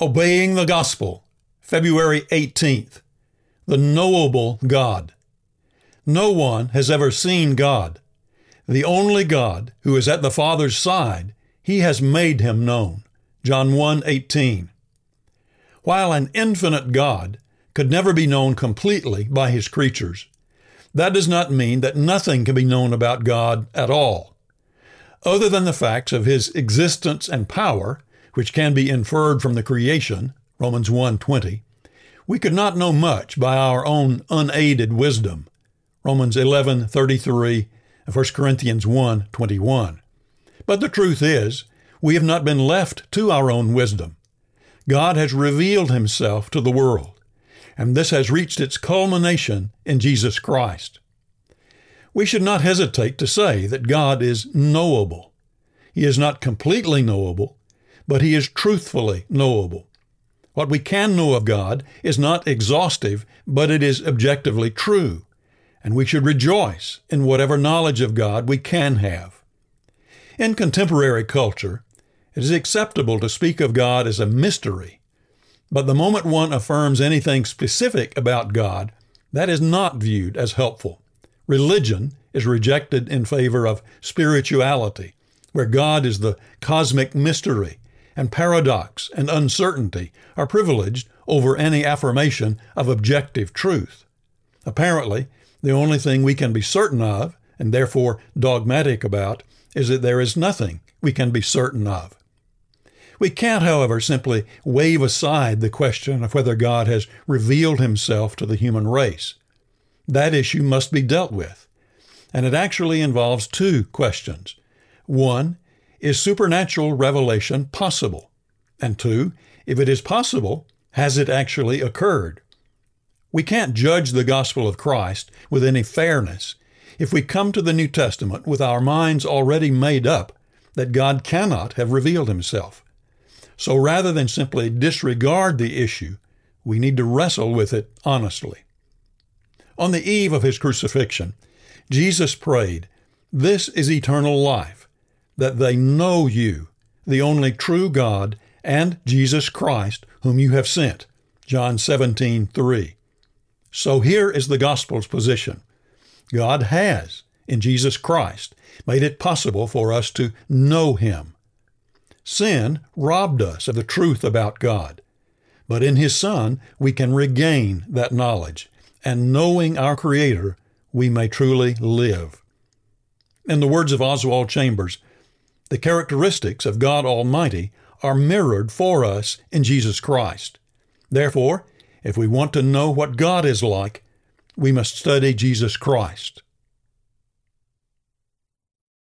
Obeying the Gospel, February 18th. The Knowable God. No one has ever seen God. The only God who is at the Father's side, he has made him known. John 1:18. While an infinite God could never be known completely by his creatures, that does not mean that nothing can be known about God at all. Other than the facts of his existence and power, which can be inferred from the creation, Romans 1:20, we could not know much by our own unaided wisdom, Romans 11:33 and 1 Corinthians 1:21. But the truth is, we have not been left to our own wisdom. God has revealed himself to the world, and this has reached its culmination in Jesus Christ. We should not hesitate to say that God is knowable. He is not completely knowable, but he is truthfully knowable. What we can know of God is not exhaustive, but it is objectively true, and we should rejoice in whatever knowledge of God we can have. In contemporary culture, it is acceptable to speak of God as a mystery, but the moment one affirms anything specific about God, that is not viewed as helpful. Religion is rejected in favor of spirituality, where God is the cosmic mystery and paradox and uncertainty are privileged over any affirmation of objective truth. Apparently, the only thing we can be certain of, and therefore dogmatic about, is that there is nothing we can be certain of. We can't, however, simply wave aside the question of whether God has revealed himself to the human race. That issue must be dealt with, and it actually involves two questions. One, is supernatural revelation possible? And two, if it is possible, has it actually occurred? We can't judge the gospel of Christ with any fairness if we come to the New Testament with our minds already made up that God cannot have revealed himself. So rather than simply disregard the issue, we need to wrestle with it honestly. On the eve of his crucifixion, Jesus prayed, This is eternal life that they know you, the only true God, and Jesus Christ, whom you have sent. John 17, 3. So here is the gospel's position. God has, in Jesus Christ, made it possible for us to know Him. Sin robbed us of the truth about God, but in His Son we can regain that knowledge, and knowing our Creator, we may truly live. In the words of Oswald Chambers, the characteristics of God Almighty are mirrored for us in Jesus Christ. Therefore, if we want to know what God is like, we must study Jesus Christ.